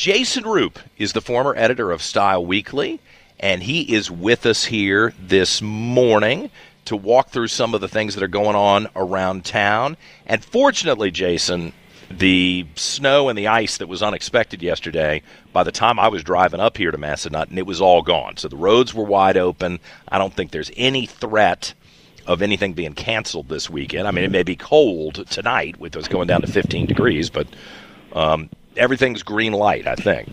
Jason Roop is the former editor of Style Weekly, and he is with us here this morning to walk through some of the things that are going on around town. And fortunately, Jason, the snow and the ice that was unexpected yesterday, by the time I was driving up here to Massanutten, it was all gone. So the roads were wide open. I don't think there's any threat of anything being canceled this weekend. I mean, it may be cold tonight with us going down to 15 degrees, but um, everything's green light, I think.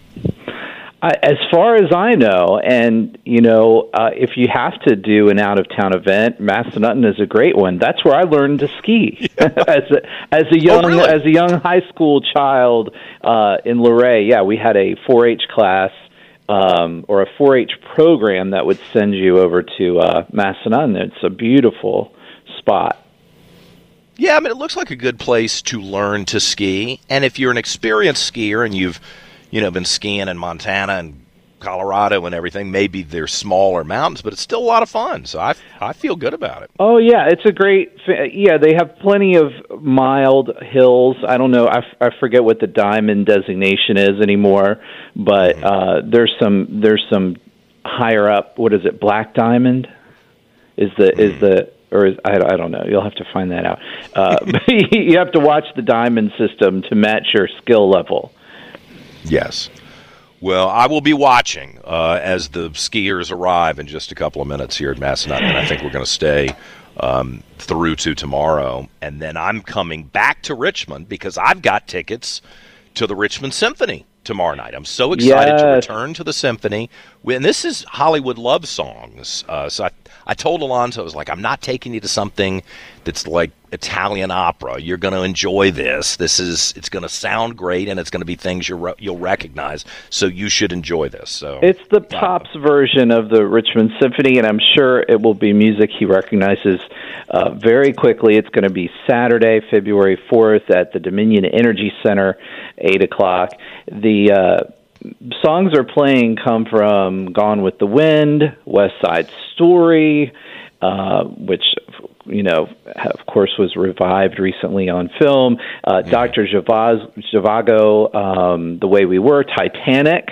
as far as I know, and you know, uh, if you have to do an out of town event, Massanutten is a great one. That's where I learned to ski as a, as a young oh, really? as a young high school child uh, in Luray. Yeah, we had a 4-H class um, or a 4-H program that would send you over to uh, Massanutten. It's a beautiful spot. Yeah, I mean, it looks like a good place to learn to ski. And if you're an experienced skier and you've, you know, been skiing in Montana and Colorado and everything, maybe they're smaller mountains, but it's still a lot of fun. So I, I feel good about it. Oh yeah, it's a great. Yeah, they have plenty of mild hills. I don't know. I, I forget what the diamond designation is anymore, but mm-hmm. uh, there's some there's some higher up. What is it? Black diamond is the mm-hmm. is the or is, I, I don't know. You'll have to find that out. Uh, you have to watch the diamond system to match your skill level. Yes. Well, I will be watching uh, as the skiers arrive in just a couple of minutes here at Massanutten, and I think we're going to stay um, through to tomorrow. And then I'm coming back to Richmond because I've got tickets to the Richmond Symphony tomorrow night. I'm so excited yes. to return to the symphony. And this is Hollywood love songs. Uh, so I, I told Alonzo, I was like, I'm not taking you to something that's like Italian opera. You're going to enjoy this. This is it's going to sound great, and it's going to be things you you'll recognize. So you should enjoy this. So it's the pops version of the Richmond Symphony, and I'm sure it will be music he recognizes uh, very quickly. It's going to be Saturday, February 4th, at the Dominion Energy Center, eight o'clock. The uh, songs are playing come from Gone with the Wind, West Side Story, uh, which you know, of course, was revived recently on film. Uh, mm-hmm. Doctor Zhivago, um, The Way We Were, Titanic.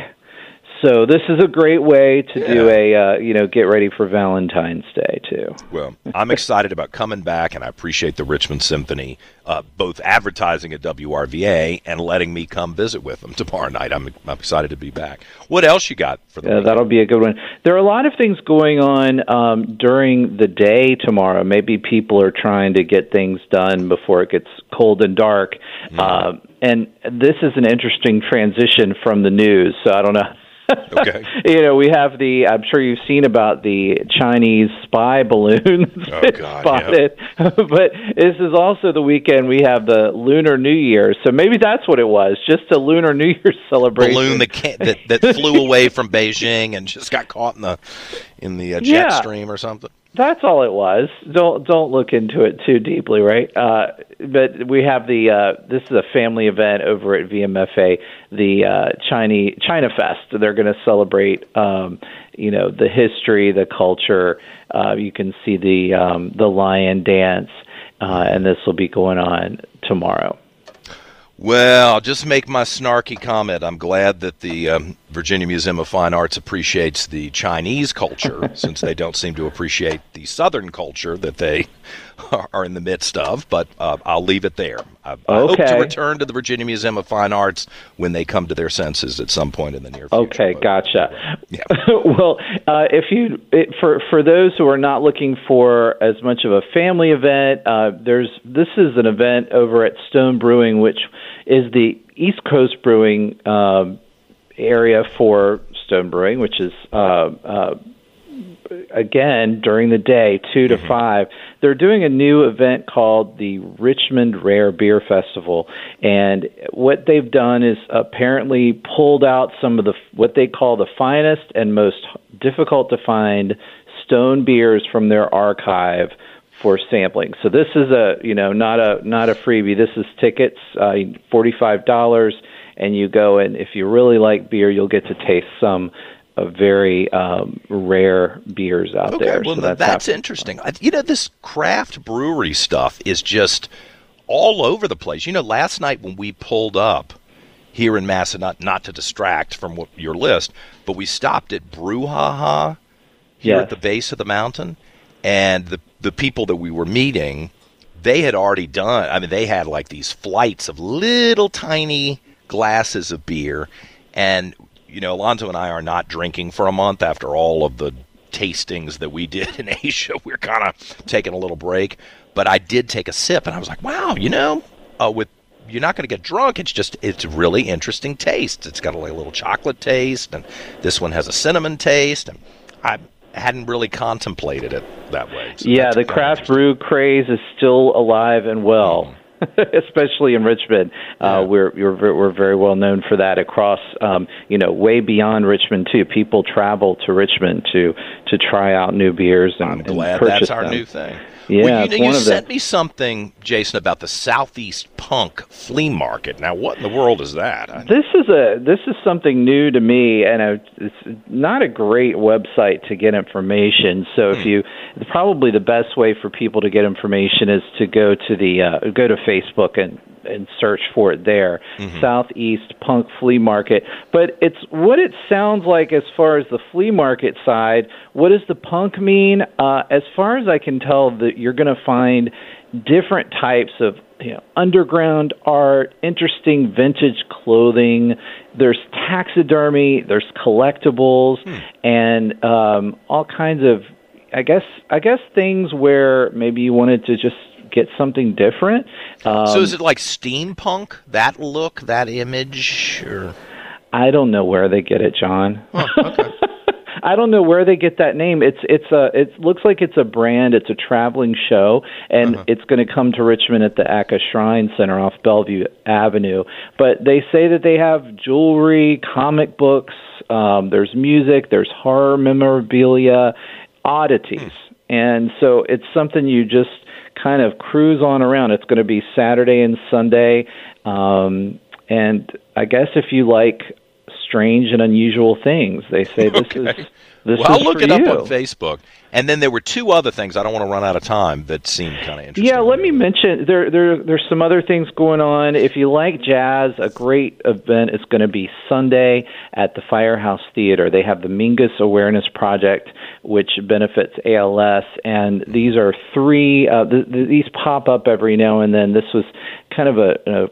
So this is a great way to yeah. do a uh, you know get ready for Valentine's Day too. Well, I'm excited about coming back, and I appreciate the Richmond Symphony uh, both advertising at WRVA and letting me come visit with them tomorrow night. I'm, I'm excited to be back. What else you got for the? Yeah, that'll be a good one. There are a lot of things going on um, during the day tomorrow. Maybe people are trying to get things done before it gets cold and dark. Mm-hmm. Uh, and this is an interesting transition from the news. So I don't know Okay. you know, we have the. I'm sure you've seen about the Chinese spy balloon oh, God, spotted. Yeah. but this is also the weekend we have the Lunar New Year, so maybe that's what it was, just a Lunar New Year celebration. Balloon that that, that flew away from Beijing and just got caught in the in the uh, jet yeah. stream or something. That's all it was. Don't don't look into it too deeply, right? Uh, but we have the uh, this is a family event over at VMFA, the uh, Chinese China Fest. They're going to celebrate, um, you know, the history, the culture. Uh, you can see the um, the lion dance, uh, and this will be going on tomorrow. Well, just make my snarky comment. I'm glad that the um, Virginia Museum of Fine Arts appreciates the Chinese culture, since they don't seem to appreciate the Southern culture that they are in the midst of. But uh, I'll leave it there. I, okay. I hope to return to the Virginia Museum of Fine Arts when they come to their senses at some point in the near future. Okay, but, gotcha. Yeah. well, uh, if you it, for for those who are not looking for as much of a family event, uh, there's this is an event over at Stone Brewing, which is the East Coast Brewing uh, area for Stone Brewing, which is uh, uh, again during the day, 2 to mm-hmm. 5. They're doing a new event called the Richmond Rare Beer Festival. And what they've done is apparently pulled out some of the what they call the finest and most difficult to find stone beers from their archive for sampling. So this is a you know not a not a freebie. This is tickets, uh, forty five dollars, and you go and if you really like beer, you'll get to taste some of very um, rare beers out okay, there. Well, so that's, that's interesting. You know, this craft brewery stuff is just all over the place. You know, last night when we pulled up here in Massanutten, not to distract from what, your list, but we stopped at Brouhaha here yes. at the base of the mountain, and the the people that we were meeting, they had already done. I mean, they had like these flights of little tiny glasses of beer, and you know, Alonzo and I are not drinking for a month after all of the tastings that we did in Asia. We're kind of taking a little break, but I did take a sip, and I was like, wow, you know, uh, with you're not going to get drunk. It's just it's really interesting taste. It's got a, like, a little chocolate taste, and this one has a cinnamon taste, and I hadn't really contemplated it that way. So yeah, the craft brew craze is still alive and well. Mm. especially in Richmond. Uh, we're, we're we're very well known for that across, um, you know, way beyond Richmond too. People travel to Richmond to to try out new beers and, I'm glad and that's our them. new thing. Yeah, well, you, you sent the... me something, Jason, about the Southeast Punk Flea Market. Now, what in the world is that? This is a this is something new to me, and a, it's not a great website to get information. So, if hmm. you probably the best way for people to get information is to go to the uh, go to Facebook and and search for it there. Mm-hmm. Southeast Punk Flea Market. But it's what it sounds like as far as the flea market side. What does the punk mean? Uh, as far as I can tell, that you're going to find different types of you know, underground art, interesting vintage clothing. There's taxidermy, there's collectibles, hmm. and um, all kinds of, I guess, I guess things where maybe you wanted to just get something different. Um, so is it like steampunk? That look, that image, or I don't know where they get it, John. Oh, okay. I don't know where they get that name. It's it's a it looks like it's a brand. It's a traveling show, and uh-huh. it's going to come to Richmond at the Acca Shrine Center off Bellevue Avenue. But they say that they have jewelry, comic books. Um, there's music. There's horror memorabilia, oddities, hmm. and so it's something you just kind of cruise on around. It's going to be Saturday and Sunday. Um, and I guess if you like strange and unusual things, they say this okay. is this well, I'll look it you. up on Facebook. And then there were two other things. I don't want to run out of time that seemed kind of interesting. Yeah, let me mention there there there's some other things going on. If you like jazz, a great event is going to be Sunday at the Firehouse Theater. They have the Mingus Awareness Project, which benefits ALS, and these are three. Uh, th- th- these pop up every now and then. This was kind of a, a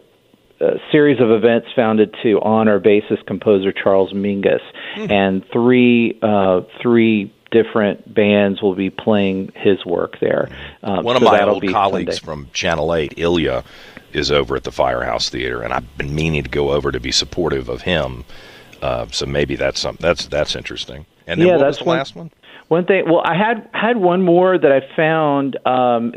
a series of events founded to honor bassist composer Charles Mingus, mm. and three uh, three different bands will be playing his work there. Um, One of so my old colleagues Sunday. from Channel 8, Ilya, is over at the Firehouse Theater, and I've been meaning to go over to be supportive of him. Uh, so maybe that's some that's that's interesting. And then yeah, what that's was the one, last one? One thing. Well, I had had one more that I found. Um,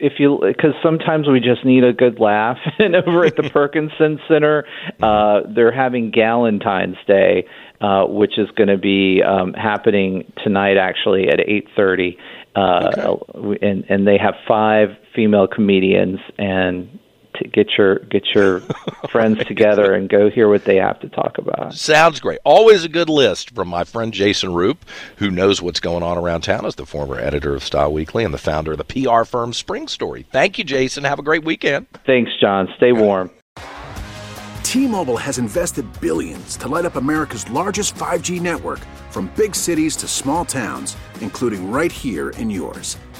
if you because sometimes we just need a good laugh. and over at the Perkinson Center, uh, they're having Galentine's Day, uh, which is going to be um, happening tonight, actually at eight thirty. Uh, okay. and and they have five female comedians and to get your get your friends together and go hear what they have to talk about. Sounds great. Always a good list from my friend Jason Roop, who knows what's going on around town as the former editor of Style Weekly and the founder of the PR firm Spring Story. Thank you, Jason. Have a great weekend. Thanks, John. Stay warm. T-Mobile has invested billions to light up America's largest 5G network from big cities to small towns, including right here in yours.